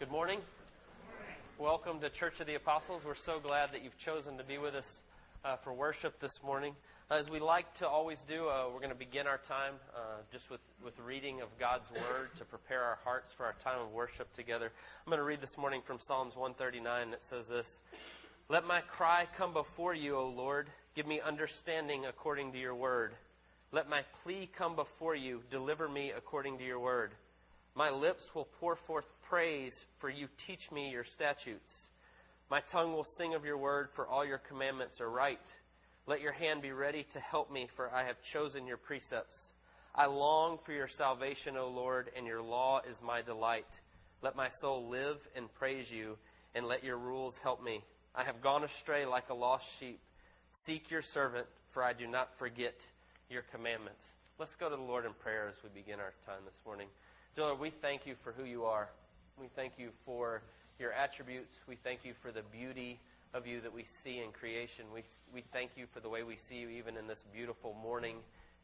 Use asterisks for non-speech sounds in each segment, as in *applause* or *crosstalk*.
Good morning. Welcome to Church of the Apostles. We're so glad that you've chosen to be with us uh, for worship this morning. As we like to always do, uh, we're going to begin our time uh, just with, with reading of God's Word to prepare our hearts for our time of worship together. I'm going to read this morning from Psalms 139. It says this Let my cry come before you, O Lord. Give me understanding according to your word. Let my plea come before you. Deliver me according to your word. My lips will pour forth praise, for you teach me your statutes. My tongue will sing of your word, for all your commandments are right. Let your hand be ready to help me, for I have chosen your precepts. I long for your salvation, O Lord, and your law is my delight. Let my soul live and praise you, and let your rules help me. I have gone astray like a lost sheep. Seek your servant, for I do not forget your commandments. Let's go to the Lord in prayer as we begin our time this morning. Dear Lord, we thank you for who you are. We thank you for your attributes. We thank you for the beauty of you that we see in creation. We, we thank you for the way we see you even in this beautiful morning,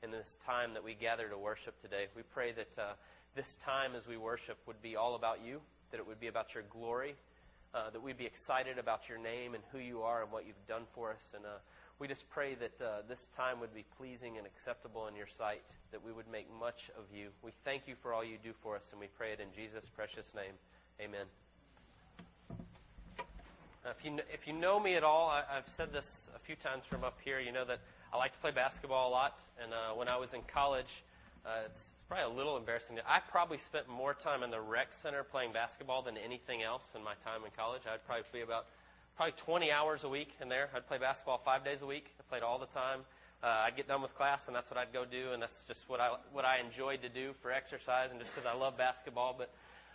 in this time that we gather to worship today. We pray that uh, this time as we worship would be all about you, that it would be about your glory, uh, that we'd be excited about your name and who you are and what you've done for us. And uh, we just pray that uh, this time would be pleasing and acceptable in your sight, that we would make much of you. We thank you for all you do for us, and we pray it in Jesus' precious name. Amen. if you, if you know me at all, I, have said this a few times from up here. You know that I like to play basketball a lot, and uh, when I was in college, uh, it's probably a little embarrassing. I probably spent more time in the rec center playing basketball than anything else in my time in college. I'd probably be about probably 20 hours a week in there. I'd play basketball five days a week. I played all the time. Uh, I'd get done with class, and that's what I'd go do, and that's just what I what I enjoyed to do for exercise, and just because I love basketball. But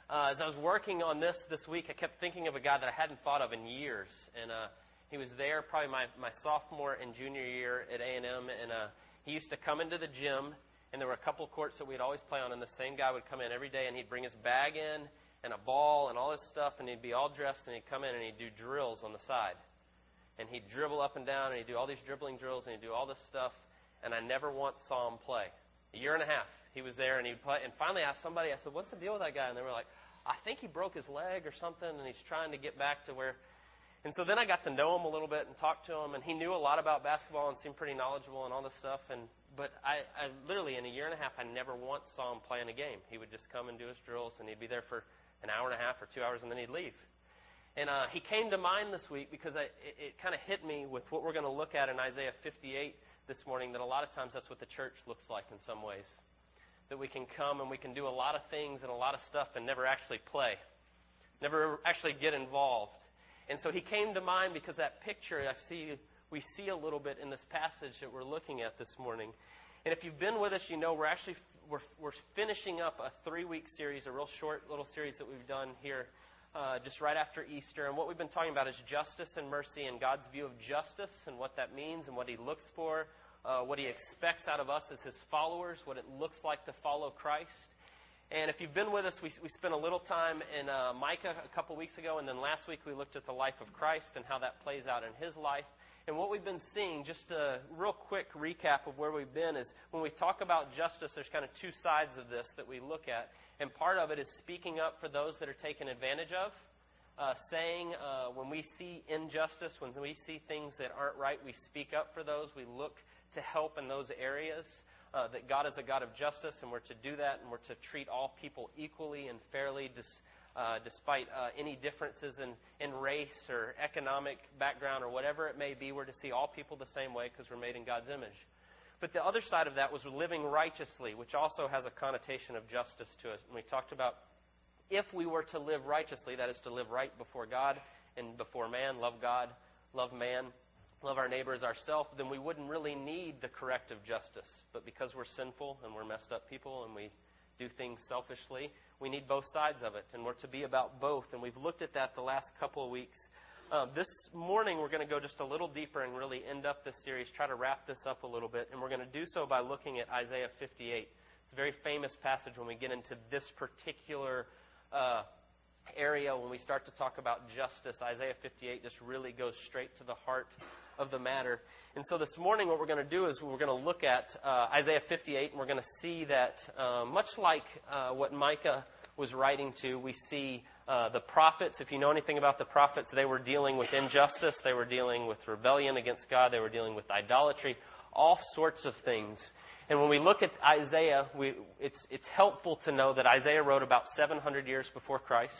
uh, as I was working on this this week, I kept thinking of a guy that I hadn't thought of in years, and uh, he was there probably my my sophomore and junior year at A and M, and uh, he used to come into the gym, and there were a couple courts that we'd always play on, and the same guy would come in every day, and he'd bring his bag in and a ball and all this stuff, and he'd be all dressed, and he'd come in and he'd do drills on the side. And he'd dribble up and down, and he'd do all these dribbling drills, and he'd do all this stuff, and I never once saw him play. A year and a half, he was there, and he'd play. And finally, I asked somebody, I said, "What's the deal with that guy?" And they were like, "I think he broke his leg or something, and he's trying to get back to where." And so then I got to know him a little bit and talk to him, and he knew a lot about basketball and seemed pretty knowledgeable and all this stuff. And but I, I literally in a year and a half, I never once saw him play in a game. He would just come and do his drills, and he'd be there for an hour and a half or two hours, and then he'd leave. And uh, he came to mind this week because I, it, it kind of hit me with what we're going to look at in Isaiah 58 this morning. That a lot of times that's what the church looks like in some ways. That we can come and we can do a lot of things and a lot of stuff and never actually play, never actually get involved. And so he came to mind because that picture I see we see a little bit in this passage that we're looking at this morning. And if you've been with us, you know we're actually we're, we're finishing up a three week series, a real short little series that we've done here uh, just right after Easter. And what we've been talking about is justice and mercy and God's view of justice and what that means and what He looks for, uh, what He expects out of us as His followers, what it looks like to follow Christ. And if you've been with us, we, we spent a little time in uh, Micah a couple weeks ago, and then last week we looked at the life of Christ and how that plays out in His life. And what we've been seeing, just a real quick recap of where we've been, is when we talk about justice, there's kind of two sides of this that we look at. And part of it is speaking up for those that are taken advantage of. Uh, saying uh, when we see injustice, when we see things that aren't right, we speak up for those. We look to help in those areas. Uh, that God is a God of justice, and we're to do that, and we're to treat all people equally and fairly, uh, despite uh, any differences in, in race or economic background or whatever it may be. We're to see all people the same way because we're made in God's image. But the other side of that was living righteously, which also has a connotation of justice to it. And we talked about if we were to live righteously, that is to live right before God and before man, love God, love man, love our neighbors ourselves, then we wouldn't really need the corrective justice. But because we're sinful and we're messed up people and we do things selfishly, we need both sides of it, and we're to be about both. And we've looked at that the last couple of weeks. Um, this morning, we're going to go just a little deeper and really end up this series, try to wrap this up a little bit. And we're going to do so by looking at Isaiah 58. It's a very famous passage when we get into this particular uh, area when we start to talk about justice. Isaiah 58 just really goes straight to the heart of the matter. And so this morning, what we're going to do is we're going to look at uh, Isaiah 58, and we're going to see that, uh, much like uh, what Micah was writing to. We see uh, the prophets. If you know anything about the prophets, they were dealing with injustice, they were dealing with rebellion against God, they were dealing with idolatry, all sorts of things. And when we look at Isaiah, we, it's, it's helpful to know that Isaiah wrote about 700 years before Christ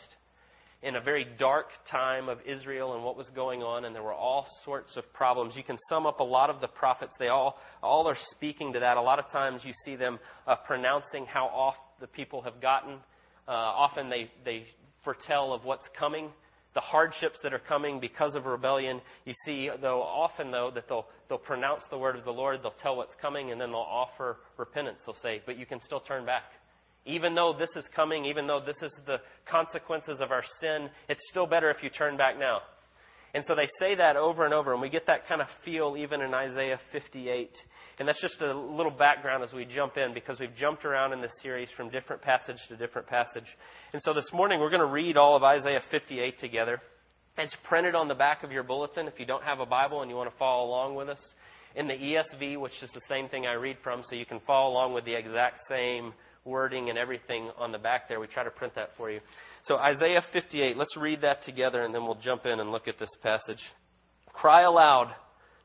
in a very dark time of Israel and what was going on, and there were all sorts of problems. You can sum up a lot of the prophets. They all, all are speaking to that. A lot of times you see them uh, pronouncing how off the people have gotten. Uh, often they, they foretell of what's coming, the hardships that are coming because of rebellion. You see, though, often, though, that they'll, they'll pronounce the word of the Lord, they'll tell what's coming, and then they'll offer repentance. They'll say, but you can still turn back. Even though this is coming, even though this is the consequences of our sin, it's still better if you turn back now. And so they say that over and over, and we get that kind of feel even in Isaiah 58. And that's just a little background as we jump in because we've jumped around in this series from different passage to different passage. And so this morning we're going to read all of Isaiah 58 together. It's printed on the back of your bulletin if you don't have a Bible and you want to follow along with us. In the ESV, which is the same thing I read from, so you can follow along with the exact same wording and everything on the back there. We try to print that for you. So, Isaiah 58, let's read that together and then we'll jump in and look at this passage. Cry aloud,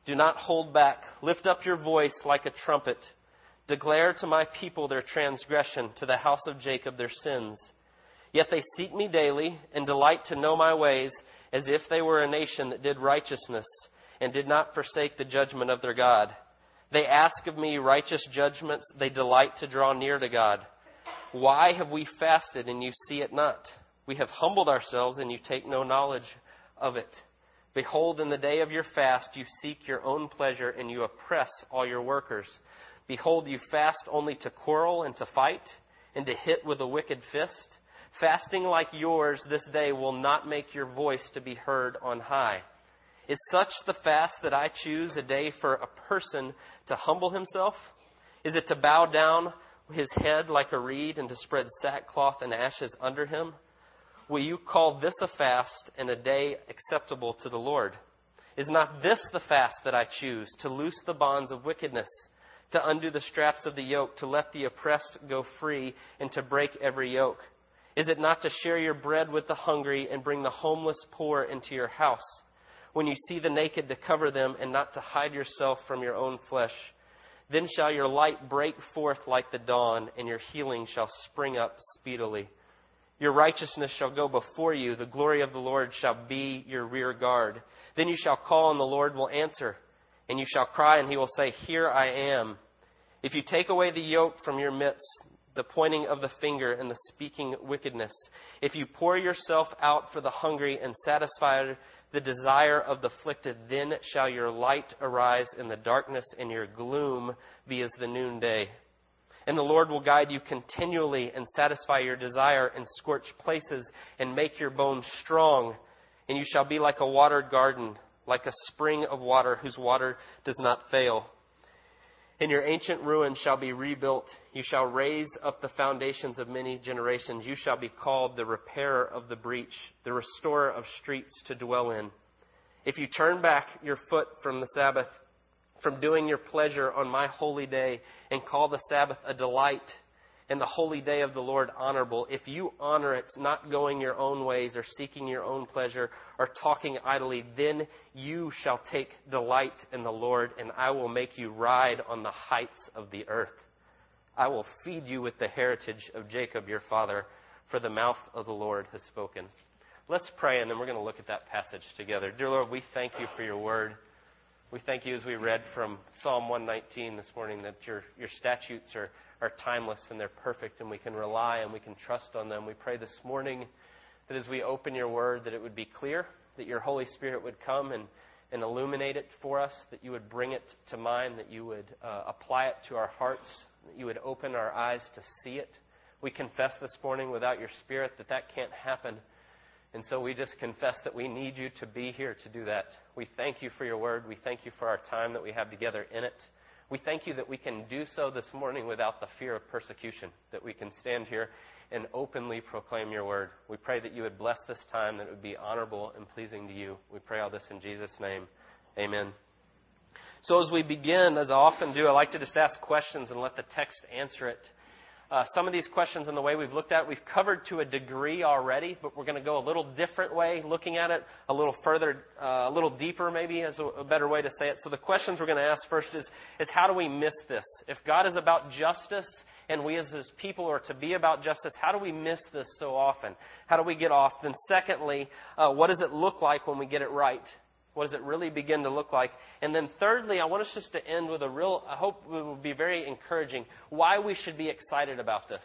do not hold back. Lift up your voice like a trumpet. Declare to my people their transgression, to the house of Jacob their sins. Yet they seek me daily and delight to know my ways, as if they were a nation that did righteousness and did not forsake the judgment of their God. They ask of me righteous judgments. They delight to draw near to God. Why have we fasted and you see it not? We have humbled ourselves and you take no knowledge of it. Behold, in the day of your fast you seek your own pleasure and you oppress all your workers. Behold, you fast only to quarrel and to fight and to hit with a wicked fist. Fasting like yours this day will not make your voice to be heard on high. Is such the fast that I choose a day for a person to humble himself? Is it to bow down his head like a reed and to spread sackcloth and ashes under him? Will you call this a fast and a day acceptable to the Lord? Is not this the fast that I choose, to loose the bonds of wickedness, to undo the straps of the yoke, to let the oppressed go free, and to break every yoke? Is it not to share your bread with the hungry and bring the homeless poor into your house? When you see the naked to cover them and not to hide yourself from your own flesh. Then shall your light break forth like the dawn, and your healing shall spring up speedily. Your righteousness shall go before you, the glory of the Lord shall be your rear guard. Then you shall call, and the Lord will answer, and you shall cry, and he will say, Here I am. If you take away the yoke from your midst, the pointing of the finger and the speaking wickedness, if you pour yourself out for the hungry and satisfy the desire of the afflicted, then shall your light arise in the darkness, and your gloom be as the noonday. And the Lord will guide you continually and satisfy your desire in scorched places and make your bones strong. And you shall be like a watered garden, like a spring of water whose water does not fail. And your ancient ruins shall be rebuilt. You shall raise up the foundations of many generations. You shall be called the repairer of the breach, the restorer of streets to dwell in. If you turn back your foot from the Sabbath, from doing your pleasure on my holy day, and call the Sabbath a delight, and the holy day of the Lord honorable, if you honor it, not going your own ways or seeking your own pleasure or talking idly, then you shall take delight in the Lord, and I will make you ride on the heights of the earth. I will feed you with the heritage of Jacob your father, for the mouth of the Lord has spoken. Let's pray, and then we're going to look at that passage together. Dear Lord, we thank you for your word. We thank you as we read from Psalm 119 this morning that your, your statutes are are timeless and they're perfect and we can rely and we can trust on them. We pray this morning that as we open your word that it would be clear, that your Holy Spirit would come and, and illuminate it for us, that you would bring it to mind, that you would uh, apply it to our hearts, that you would open our eyes to see it. We confess this morning without your Spirit that that can't happen. And so we just confess that we need you to be here to do that. We thank you for your word. We thank you for our time that we have together in it. We thank you that we can do so this morning without the fear of persecution, that we can stand here and openly proclaim your word. We pray that you would bless this time, that it would be honorable and pleasing to you. We pray all this in Jesus' name. Amen. So, as we begin, as I often do, I like to just ask questions and let the text answer it. Uh, some of these questions and the way we've looked at it, we've covered to a degree already, but we're going to go a little different way looking at it, a little further, uh, a little deeper maybe is a, a better way to say it. So the questions we're going to ask first is, is how do we miss this? If God is about justice and we as His people are to be about justice, how do we miss this so often? How do we get off? Then secondly, uh, what does it look like when we get it right? What does it really begin to look like? And then thirdly, I want us just to end with a real, I hope it will be very encouraging, why we should be excited about this.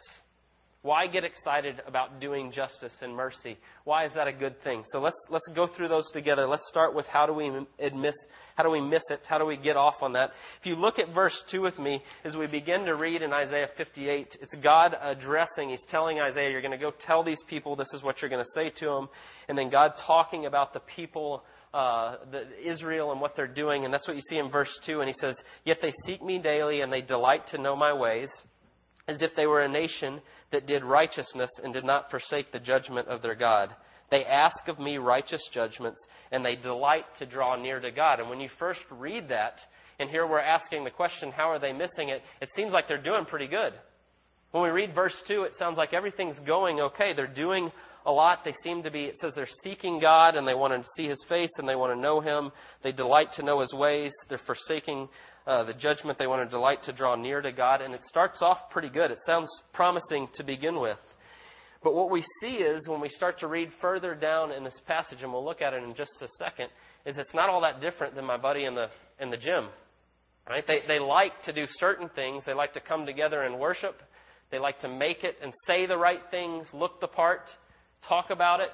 Why get excited about doing justice and mercy? Why is that a good thing? So let's let's go through those together. Let's start with how do we miss how do we miss it? How do we get off on that? If you look at verse 2 with me as we begin to read in Isaiah 58, it's God addressing, he's telling Isaiah, you're going to go tell these people this is what you're going to say to them, and then God talking about the people uh, the, Israel and what they're doing, and that's what you see in verse 2. And he says, Yet they seek me daily, and they delight to know my ways, as if they were a nation that did righteousness and did not forsake the judgment of their God. They ask of me righteous judgments, and they delight to draw near to God. And when you first read that, and here we're asking the question, how are they missing it? It seems like they're doing pretty good. When we read verse 2, it sounds like everything's going okay. They're doing a lot. They seem to be, it says they're seeking God and they want to see His face and they want to know Him. They delight to know His ways. They're forsaking uh, the judgment. They want to delight to draw near to God. And it starts off pretty good. It sounds promising to begin with. But what we see is when we start to read further down in this passage, and we'll look at it in just a second, is it's not all that different than my buddy in the in the gym. Right? They they like to do certain things. They like to come together and worship. They like to make it and say the right things, look the part talk about it,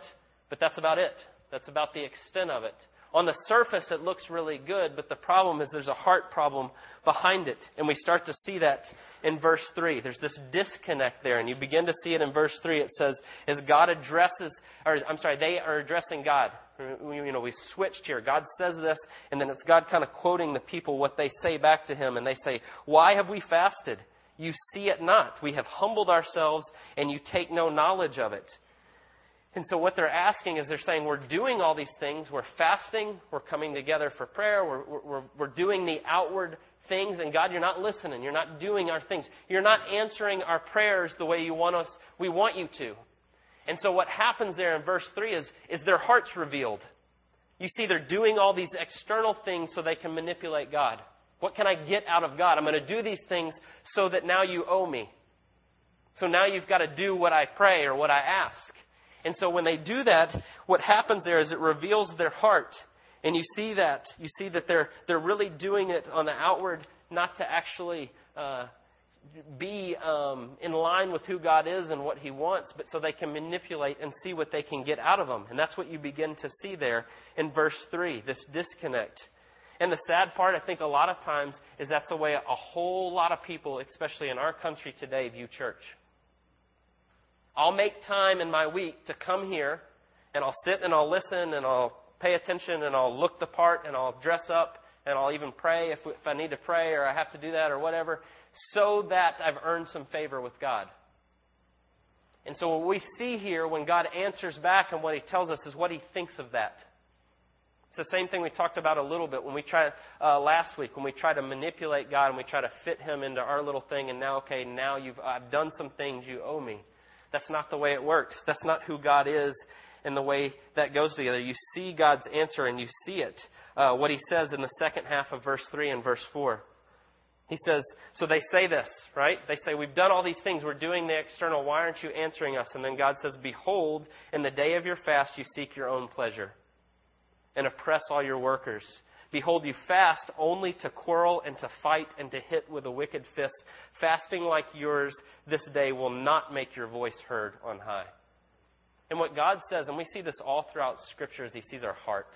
but that's about it. That's about the extent of it. On the surface, it looks really good, but the problem is there's a heart problem behind it. And we start to see that in verse 3. There's this disconnect there, and you begin to see it in verse 3. It says, as God addresses, or I'm sorry, they are addressing God. You know, we switched here. God says this, and then it's God kind of quoting the people what they say back to Him, and they say, Why have we fasted? You see it not. We have humbled ourselves, and you take no knowledge of it. And so, what they're asking is they're saying, We're doing all these things. We're fasting. We're coming together for prayer. We're, we're, we're doing the outward things. And God, you're not listening. You're not doing our things. You're not answering our prayers the way you want us, we want you to. And so, what happens there in verse 3 is, is their hearts revealed. You see, they're doing all these external things so they can manipulate God. What can I get out of God? I'm going to do these things so that now you owe me. So now you've got to do what I pray or what I ask. And so when they do that, what happens there is it reveals their heart. And you see that. You see that they're, they're really doing it on the outward, not to actually uh, be um, in line with who God is and what He wants, but so they can manipulate and see what they can get out of them. And that's what you begin to see there in verse 3 this disconnect. And the sad part, I think, a lot of times, is that's the way a whole lot of people, especially in our country today, view church. I'll make time in my week to come here and I'll sit and I'll listen and I'll pay attention and I'll look the part and I'll dress up and I'll even pray if, if I need to pray or I have to do that or whatever so that I've earned some favor with God. And so what we see here when God answers back and what He tells us is what He thinks of that. It's the same thing we talked about a little bit when we try uh, last week when we try to manipulate God and we try to fit Him into our little thing. And now, okay, now you've I've done some things you owe me. That's not the way it works. That's not who God is and the way that goes together. You see God's answer and you see it. Uh, what he says in the second half of verse 3 and verse 4. He says, so they say this, right? They say, We've done all these things. We're doing the external. Why aren't you answering us? And then God says, Behold, in the day of your fast, you seek your own pleasure and oppress all your workers. Behold, you fast only to quarrel and to fight and to hit with a wicked fist. Fasting like yours this day will not make your voice heard on high. And what God says, and we see this all throughout Scripture, is He sees our heart.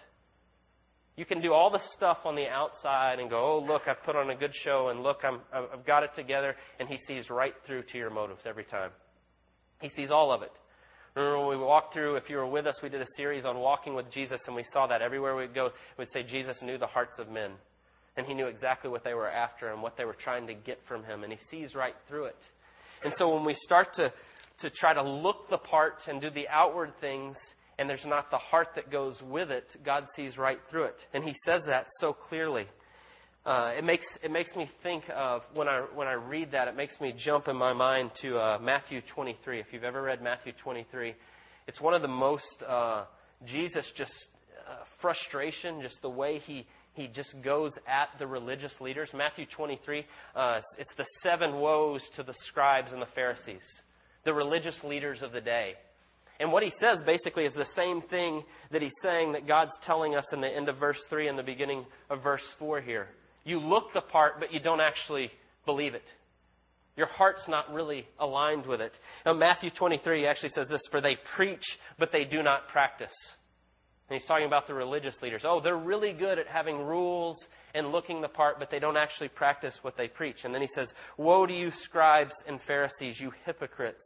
You can do all the stuff on the outside and go, oh, look, I've put on a good show, and look, I'm, I've got it together. And He sees right through to your motives every time. He sees all of it. Remember when we walked through, if you were with us, we did a series on walking with Jesus, and we saw that everywhere we'd go, we'd say Jesus knew the hearts of men. And he knew exactly what they were after and what they were trying to get from him, and he sees right through it. And so when we start to, to try to look the part and do the outward things, and there's not the heart that goes with it, God sees right through it. And he says that so clearly. Uh, it makes it makes me think of when I when I read that it makes me jump in my mind to uh, Matthew 23. If you've ever read Matthew 23, it's one of the most uh, Jesus just uh, frustration, just the way he he just goes at the religious leaders. Matthew 23, uh, it's the seven woes to the scribes and the Pharisees, the religious leaders of the day. And what he says basically is the same thing that he's saying that God's telling us in the end of verse 3 and the beginning of verse 4 here. You look the part, but you don't actually believe it. Your heart's not really aligned with it. Now, Matthew 23 actually says this For they preach, but they do not practice. And he's talking about the religious leaders. Oh, they're really good at having rules and looking the part, but they don't actually practice what they preach. And then he says, Woe to you, scribes and Pharisees, you hypocrites!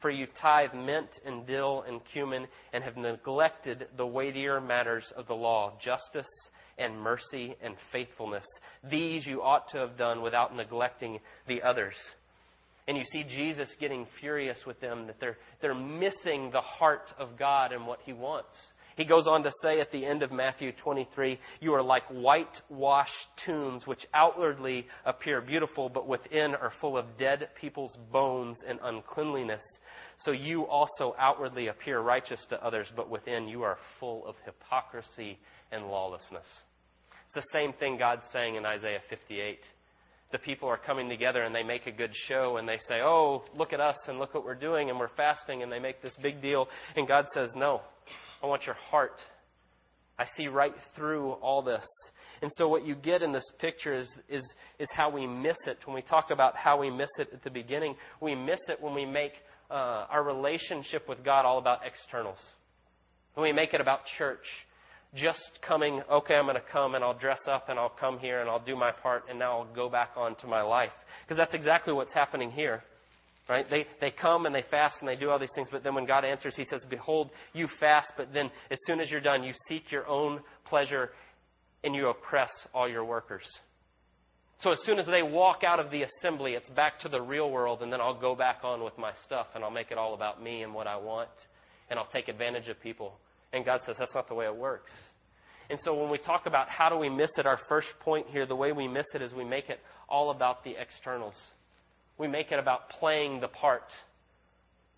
For you tithe mint and dill and cumin and have neglected the weightier matters of the law, justice and mercy and faithfulness. These you ought to have done without neglecting the others. And you see Jesus getting furious with them that they're, they're missing the heart of God and what He wants. He goes on to say at the end of Matthew 23, You are like whitewashed tombs, which outwardly appear beautiful, but within are full of dead people's bones and uncleanliness. So you also outwardly appear righteous to others, but within you are full of hypocrisy and lawlessness. It's the same thing God's saying in Isaiah 58 the people are coming together and they make a good show and they say, Oh, look at us and look what we're doing and we're fasting and they make this big deal. And God says, No, I want your heart. I see right through all this. And so what you get in this picture is, is, is how we miss it. When we talk about how we miss it at the beginning, we miss it when we make uh, our relationship with God all about externals. When we make it about church. Just coming, okay, I'm going to come and I'll dress up and I'll come here and I'll do my part and now I'll go back on to my life. Because that's exactly what's happening here. Right? They, they come and they fast and they do all these things, but then when God answers, He says, Behold, you fast, but then as soon as you're done, you seek your own pleasure and you oppress all your workers. So as soon as they walk out of the assembly, it's back to the real world, and then I'll go back on with my stuff and I'll make it all about me and what I want, and I'll take advantage of people. And God says that's not the way it works. And so when we talk about how do we miss it, our first point here, the way we miss it is we make it all about the externals we make it about playing the part.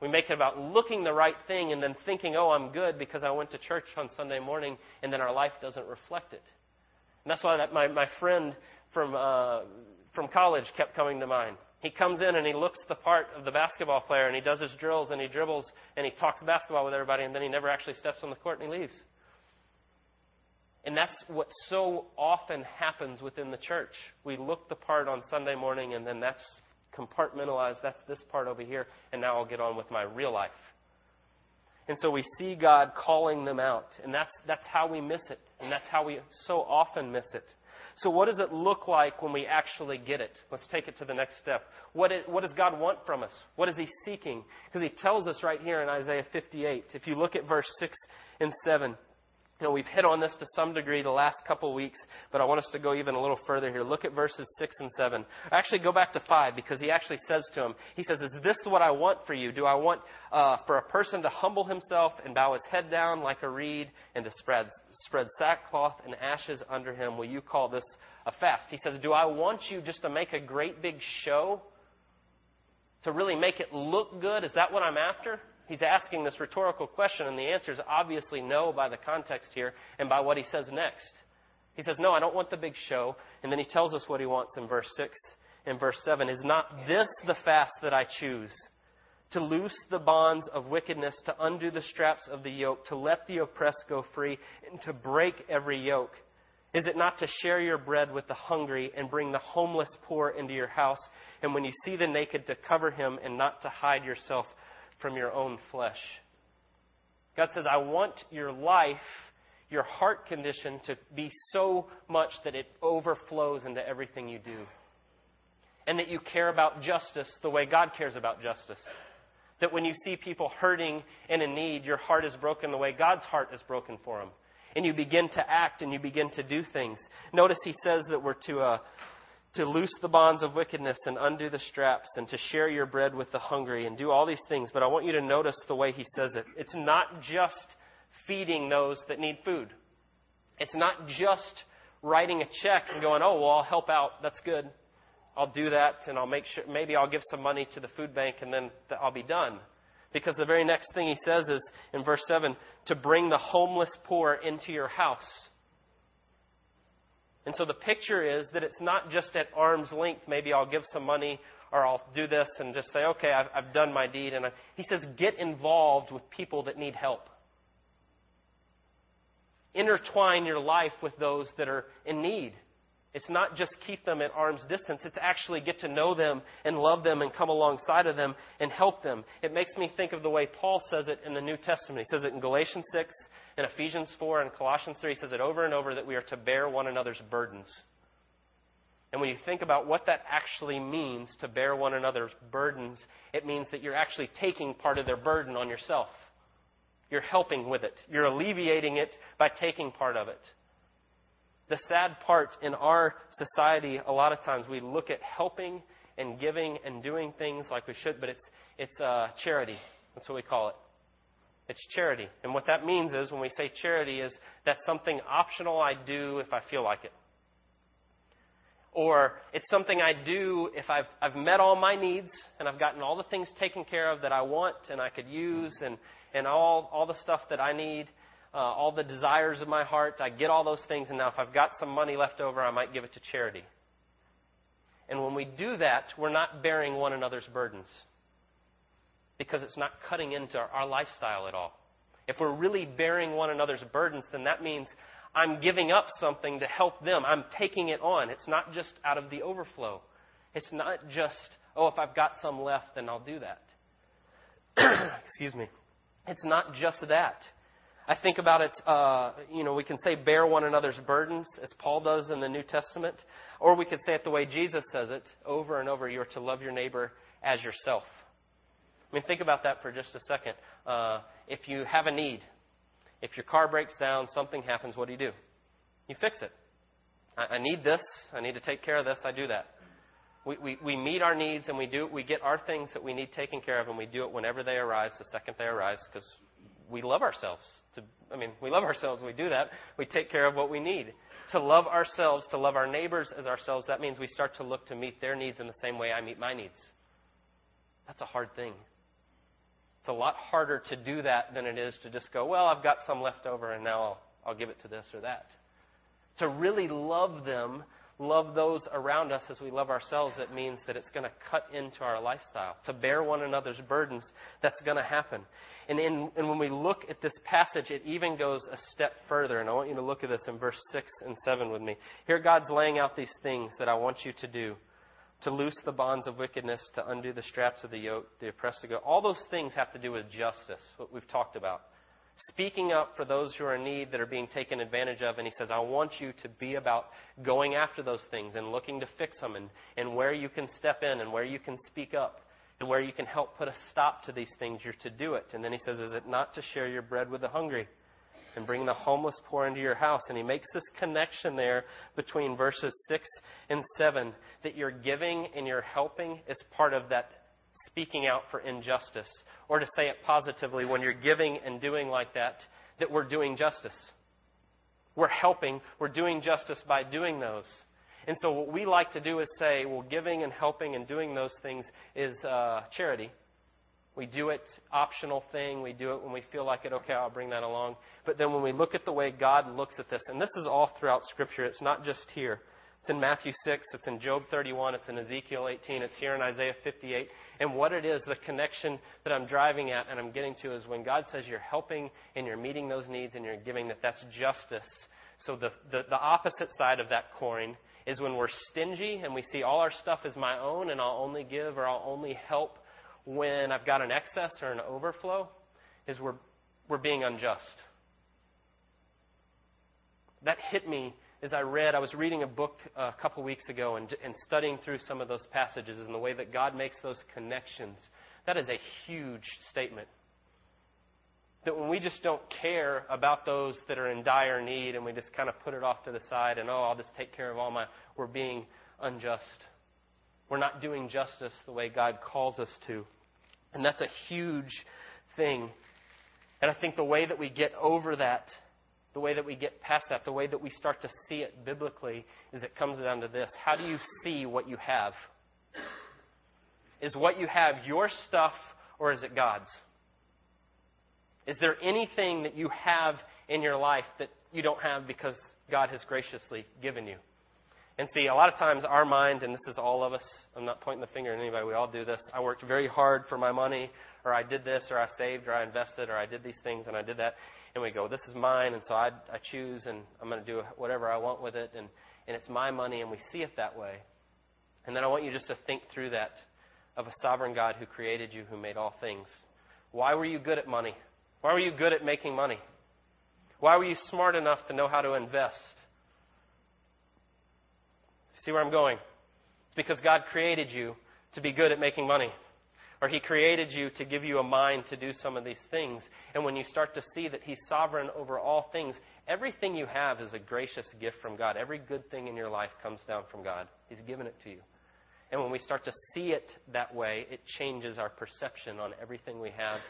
We make it about looking the right thing and then thinking, oh, I'm good because I went to church on Sunday morning, and then our life doesn't reflect it. And that's why that, my, my friend from, uh, from college kept coming to mind. He comes in and he looks the part of the basketball player and he does his drills and he dribbles and he talks basketball with everybody and then he never actually steps on the court and he leaves. And that's what so often happens within the church. We look the part on Sunday morning and then that's compartmentalize, that's this part over here, and now I'll get on with my real life. And so we see God calling them out, and that's, that's how we miss it, and that's how we so often miss it. So, what does it look like when we actually get it? Let's take it to the next step. What, it, what does God want from us? What is He seeking? Because He tells us right here in Isaiah 58. If you look at verse 6 and 7, you know, we've hit on this to some degree the last couple weeks, but I want us to go even a little further here. Look at verses 6 and 7. Actually, go back to 5 because he actually says to him, He says, Is this what I want for you? Do I want uh, for a person to humble himself and bow his head down like a reed and to spread, spread sackcloth and ashes under him? Will you call this a fast? He says, Do I want you just to make a great big show? To really make it look good? Is that what I'm after? He's asking this rhetorical question, and the answer is obviously no by the context here and by what he says next. He says, No, I don't want the big show. And then he tells us what he wants in verse 6 and verse 7 Is not this the fast that I choose? To loose the bonds of wickedness, to undo the straps of the yoke, to let the oppressed go free, and to break every yoke? Is it not to share your bread with the hungry and bring the homeless poor into your house? And when you see the naked, to cover him and not to hide yourself from your own flesh. God says, I want your life, your heart condition to be so much that it overflows into everything you do. And that you care about justice the way God cares about justice. That when you see people hurting and in need, your heart is broken the way God's heart is broken for them. And you begin to act and you begin to do things. Notice he says that we're to uh, to loose the bonds of wickedness and undo the straps and to share your bread with the hungry and do all these things. But I want you to notice the way he says it. It's not just feeding those that need food. It's not just writing a check and going, oh, well, I'll help out. That's good. I'll do that and I'll make sure, maybe I'll give some money to the food bank and then I'll be done. Because the very next thing he says is in verse 7 to bring the homeless poor into your house. And so the picture is that it's not just at arm's length. Maybe I'll give some money or I'll do this and just say, okay, I've, I've done my deed. And I, he says, get involved with people that need help. Intertwine your life with those that are in need. It's not just keep them at arm's distance, it's actually get to know them and love them and come alongside of them and help them. It makes me think of the way Paul says it in the New Testament. He says it in Galatians 6, in Ephesians 4, and Colossians 3. He says it over and over that we are to bear one another's burdens. And when you think about what that actually means to bear one another's burdens, it means that you're actually taking part of their burden on yourself. You're helping with it. You're alleviating it by taking part of it. The sad part in our society, a lot of times we look at helping and giving and doing things like we should, but it's, it's uh, charity. That's what we call it. It's charity. And what that means is when we say charity is that's something optional I do if I feel like it. Or it's something I do if I've, I've met all my needs and I've gotten all the things taken care of that I want and I could use and, and all, all the stuff that I need, uh, all the desires of my heart. I get all those things, and now if I've got some money left over, I might give it to charity. And when we do that, we're not bearing one another's burdens because it's not cutting into our, lifestyle at all. If we're really bearing one another's burdens, then that means I'm giving up something to help them. I'm taking it on. It's not just out of the overflow. It's not just, oh, if I've got some left, then I'll do that. *clears throat* Excuse me. It's not just that. I think about it, uh, you know, we can say bear one another's burdens, as Paul does in the New Testament, or we could say it the way Jesus says it over and over you're to love your neighbor as yourself. I mean, think about that for just a second. Uh, if you have a need, if your car breaks down, something happens, what do you do? You fix it. I, I need this. I need to take care of this. I do that. We, we, we meet our needs and we do we get our things that we need taken care of and we do it whenever they arise, the second they arise, because we love ourselves. To, I mean, we love *laughs* ourselves. We do that. We take care of what we need. To love ourselves, to love our neighbors as ourselves, that means we start to look to meet their needs in the same way I meet my needs. That's a hard thing. It's a lot harder to do that than it is to just go, well, I've got some left over and now I'll, I'll give it to this or that. To really love them, love those around us as we love ourselves, it means that it's going to cut into our lifestyle. To bear one another's burdens, that's going to happen. And, in, and when we look at this passage, it even goes a step further. And I want you to look at this in verse 6 and 7 with me. Here, God's laying out these things that I want you to do to loose the bonds of wickedness, to undo the straps of the yoke, the oppressed to go. All those things have to do with justice, what we've talked about. Speaking up for those who are in need that are being taken advantage of. And he says, I want you to be about going after those things and looking to fix them and, and where you can step in and where you can speak up and where you can help put a stop to these things. You're to do it. And then he says, Is it not to share your bread with the hungry? And bring the homeless poor into your house. And he makes this connection there between verses 6 and 7 that your giving and your helping is part of that speaking out for injustice. Or to say it positively, when you're giving and doing like that, that we're doing justice. We're helping, we're doing justice by doing those. And so, what we like to do is say, well, giving and helping and doing those things is uh, charity. We do it optional thing. We do it when we feel like it. Okay, I'll bring that along. But then when we look at the way God looks at this, and this is all throughout Scripture, it's not just here. It's in Matthew 6, it's in Job 31, it's in Ezekiel 18, it's here in Isaiah 58. And what it is, the connection that I'm driving at and I'm getting to is when God says you're helping and you're meeting those needs and you're giving, that that's justice. So the, the, the opposite side of that coin is when we're stingy and we see all our stuff as my own and I'll only give or I'll only help when I've got an excess or an overflow is we're, we're being unjust. That hit me as I read. I was reading a book a couple weeks ago and, and studying through some of those passages and the way that God makes those connections. That is a huge statement. That when we just don't care about those that are in dire need and we just kind of put it off to the side and, oh, I'll just take care of all my, we're being unjust. We're not doing justice the way God calls us to. And that's a huge thing. And I think the way that we get over that the way that we get past that, the way that we start to see it biblically, is it comes down to this. How do you see what you have? Is what you have your stuff or is it God's? Is there anything that you have in your life that you don't have because God has graciously given you? And see, a lot of times our mind, and this is all of us, I'm not pointing the finger at anybody, we all do this. I worked very hard for my money, or I did this, or I saved, or I invested, or I did these things, and I did that. And we go, this is mine, and so I, I choose, and I'm going to do whatever I want with it, and, and it's my money, and we see it that way. And then I want you just to think through that of a sovereign God who created you, who made all things. Why were you good at money? Why were you good at making money? Why were you smart enough to know how to invest? See where I'm going? It's because God created you to be good at making money. Or He created you to give you a mind to do some of these things. And when you start to see that He's sovereign over all things, everything you have is a gracious gift from God. Every good thing in your life comes down from God. He's given it to you. And when we start to see it that way, it changes our perception on everything we have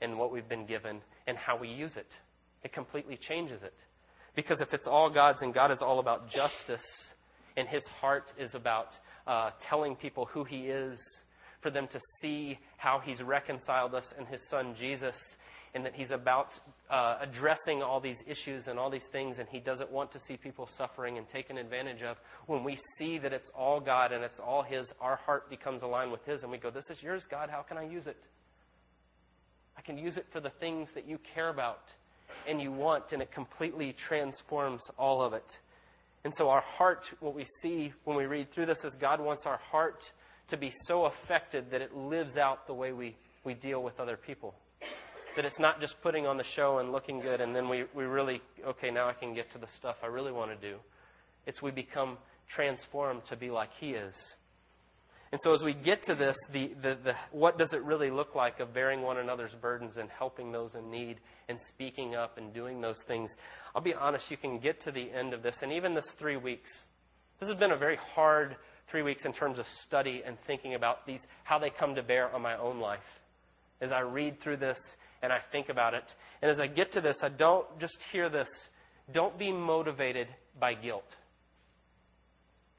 and what we've been given and how we use it. It completely changes it. Because if it's all God's and God is all about justice and His heart is about uh, telling people who He is, for them to see how He's reconciled us in His Son Jesus, and that He's about uh, addressing all these issues and all these things, and He doesn't want to see people suffering and taken advantage of. When we see that it's all God and it's all His, our heart becomes aligned with His, and we go, This is yours, God. How can I use it? I can use it for the things that you care about and you want, and it completely transforms all of it. And so, our heart, what we see when we read through this, is God wants our heart to be so affected that it lives out the way we, we deal with other people. That it's not just putting on the show and looking good, and then we, we really, okay, now I can get to the stuff I really want to do. It's we become transformed to be like He is. And so, as we get to this, the, the, the, what does it really look like of bearing one another's burdens and helping those in need and speaking up and doing those things? I'll be honest, you can get to the end of this, and even this three weeks. This has been a very hard three weeks in terms of study and thinking about these, how they come to bear on my own life. As I read through this and I think about it, and as I get to this, I don't just hear this. Don't be motivated by guilt.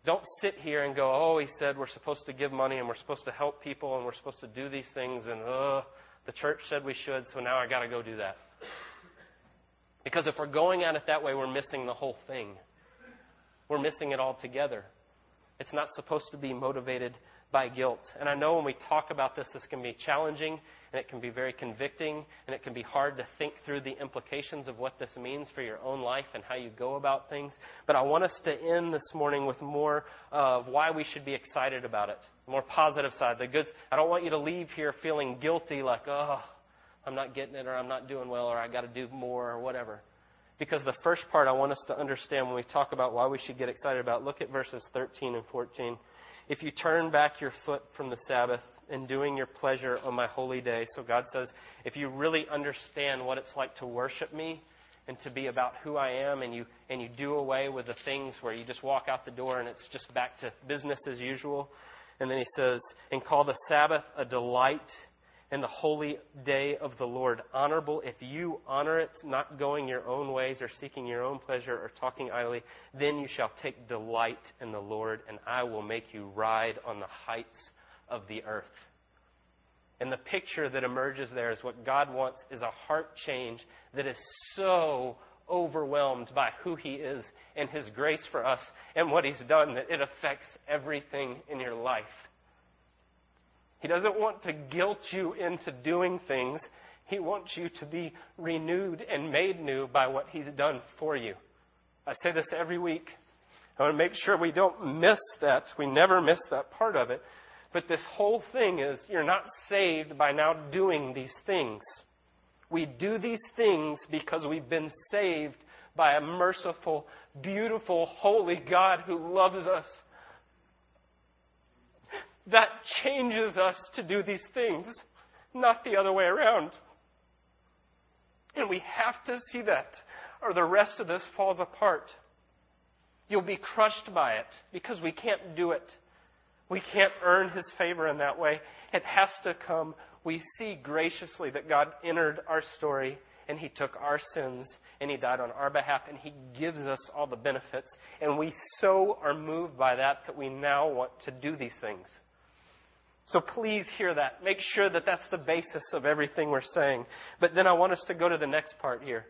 Don't sit here and go, oh, he said we're supposed to give money and we're supposed to help people and we're supposed to do these things and, uh, the church said we should, so now I got to go do that. Because if we're going at it that way, we're missing the whole thing. We're missing it all together. It's not supposed to be motivated by guilt. And I know when we talk about this, this can be challenging and it can be very convicting and it can be hard to think through the implications of what this means for your own life and how you go about things. But I want us to end this morning with more of why we should be excited about it, the more positive side, the good. I don't want you to leave here feeling guilty like, oh, I'm not getting it or I'm not doing well or I got to do more or whatever. Because the first part I want us to understand when we talk about why we should get excited about, look at verses 13 and 14. If you turn back your foot from the Sabbath and doing your pleasure on my holy day, so God says, if you really understand what it's like to worship me and to be about who I am, and you and you do away with the things where you just walk out the door and it's just back to business as usual, and then he says, and call the Sabbath a delight and the holy day of the Lord honorable. If you honor it, not going your own ways or seeking your own pleasure or talking idly, then you shall take delight in the Lord, and I will make you ride on the heights of the earth. And the picture that emerges there is what God wants is a heart change that is so overwhelmed by who He is and His grace for us and what He's done that it affects everything in your life. He doesn't want to guilt you into doing things. He wants you to be renewed and made new by what He's done for you. I say this every week. I want to make sure we don't miss that. We never miss that part of it. But this whole thing is you're not saved by now doing these things. We do these things because we've been saved by a merciful, beautiful, holy God who loves us that changes us to do these things, not the other way around. And we have to see that, or the rest of this falls apart. You'll be crushed by it because we can't do it. We can't earn His favor in that way. It has to come. We see graciously that God entered our story and He took our sins and He died on our behalf and He gives us all the benefits. And we so are moved by that that we now want to do these things. So please hear that. Make sure that that's the basis of everything we're saying. But then I want us to go to the next part here.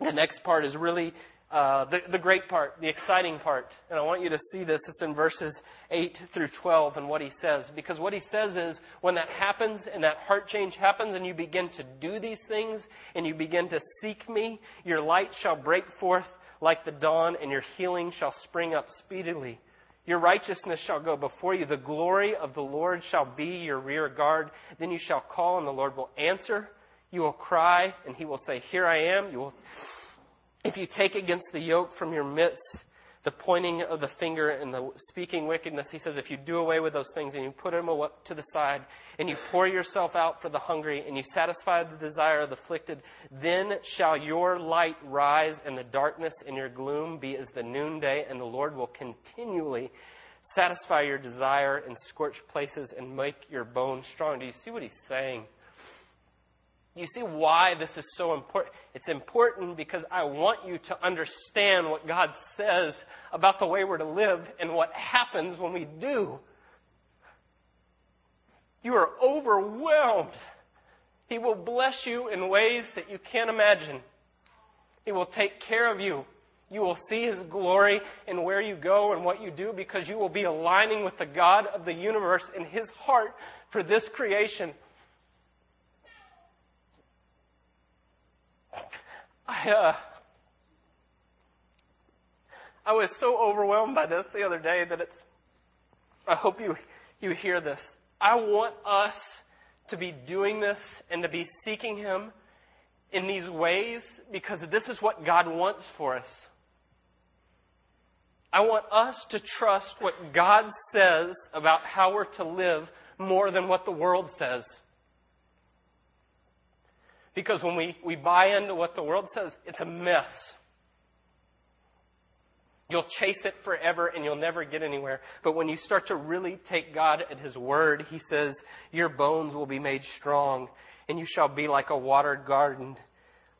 The next part is really uh, the, the great part, the exciting part. And I want you to see this. It's in verses 8 through 12 and what he says. Because what he says is when that happens and that heart change happens and you begin to do these things and you begin to seek me, your light shall break forth like the dawn and your healing shall spring up speedily. Your righteousness shall go before you. The glory of the Lord shall be your rear guard. Then you shall call and the Lord will answer. You will cry and he will say, Here I am. You will if you take against the yoke from your midst, the pointing of the finger and the speaking wickedness, he says, if you do away with those things and you put them to the side and you pour yourself out for the hungry and you satisfy the desire of the afflicted, then shall your light rise and the darkness and your gloom be as the noonday, and the Lord will continually satisfy your desire in scorched places and make your bones strong. Do you see what he's saying? You see why this is so important? It's important because I want you to understand what God says about the way we're to live and what happens when we do. You are overwhelmed. He will bless you in ways that you can't imagine. He will take care of you. You will see His glory in where you go and what you do because you will be aligning with the God of the universe in His heart for this creation. I, uh, I was so overwhelmed by this the other day that it's, I hope you, you hear this. I want us to be doing this and to be seeking Him in these ways because this is what God wants for us. I want us to trust what God says about how we're to live more than what the world says. Because when we, we buy into what the world says, it's a mess. You'll chase it forever and you'll never get anywhere. But when you start to really take God at His word, He says, Your bones will be made strong, and you shall be like a watered garden,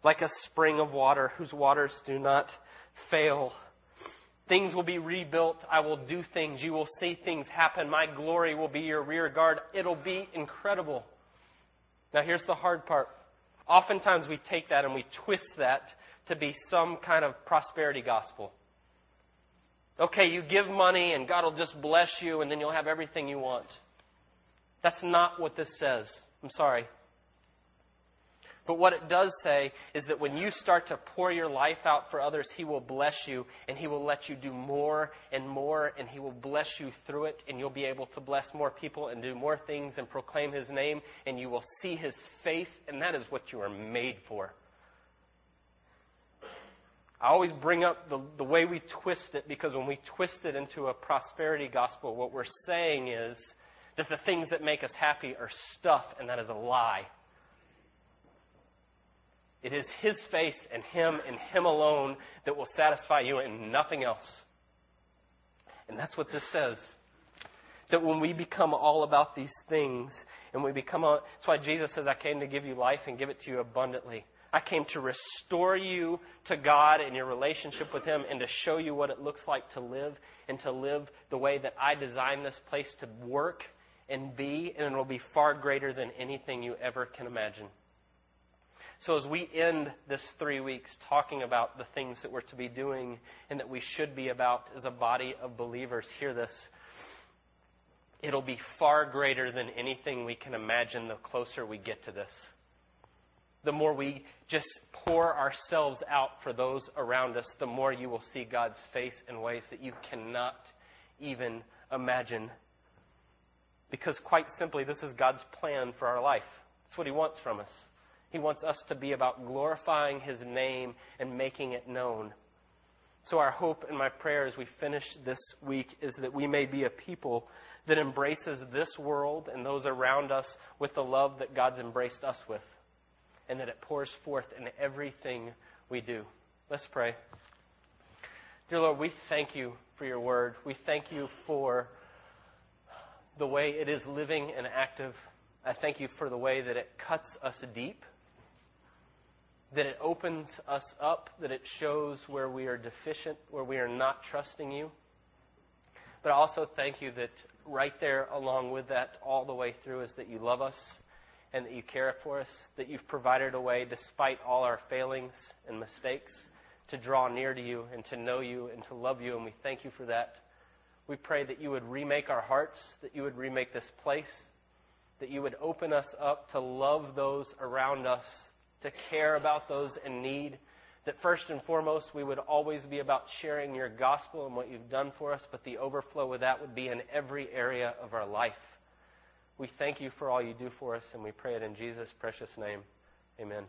like a spring of water whose waters do not fail. Things will be rebuilt. I will do things. You will see things happen. My glory will be your rear guard. It'll be incredible. Now, here's the hard part Oftentimes we take that and we twist that to be some kind of prosperity gospel. Okay, you give money and God will just bless you and then you'll have everything you want. That's not what this says. I'm sorry. But what it does say is that when you start to pour your life out for others, He will bless you and He will let you do more and more and He will bless you through it and you'll be able to bless more people and do more things and proclaim His name and you will see His face and that is what you are made for. I always bring up the, the way we twist it because when we twist it into a prosperity gospel, what we're saying is that the things that make us happy are stuff and that is a lie. It is His faith and Him and Him alone that will satisfy you and nothing else. And that's what this says. That when we become all about these things, and we become, all, that's why Jesus says, I came to give you life and give it to you abundantly. I came to restore you to God and your relationship with Him and to show you what it looks like to live and to live the way that I designed this place to work and be, and it will be far greater than anything you ever can imagine. So, as we end this three weeks talking about the things that we're to be doing and that we should be about as a body of believers, hear this. It'll be far greater than anything we can imagine the closer we get to this. The more we just pour ourselves out for those around us, the more you will see God's face in ways that you cannot even imagine. Because, quite simply, this is God's plan for our life. It's what He wants from us. He wants us to be about glorifying His name and making it known. So, our hope and my prayer as we finish this week is that we may be a people that embraces this world and those around us with the love that God's embraced us with, and that it pours forth in everything we do. Let's pray. Dear Lord, we thank you for your word. We thank you for the way it is living and active. I thank you for the way that it cuts us deep that it opens us up, that it shows where we are deficient, where we are not trusting you. But I also thank you that right there, along with that, all the way through, is that you love us and that you care for us, that you've provided a way, despite all our failings and mistakes, to draw near to you and to know you and to love you. And we thank you for that. We pray that you would remake our hearts, that you would remake this place, that you would open us up to love those around us, to care about those in need. That first and foremost, we would always be about sharing your gospel and what you've done for us, but the overflow of that would be in every area of our life. We thank you for all you do for us, and we pray it in Jesus' precious name. Amen.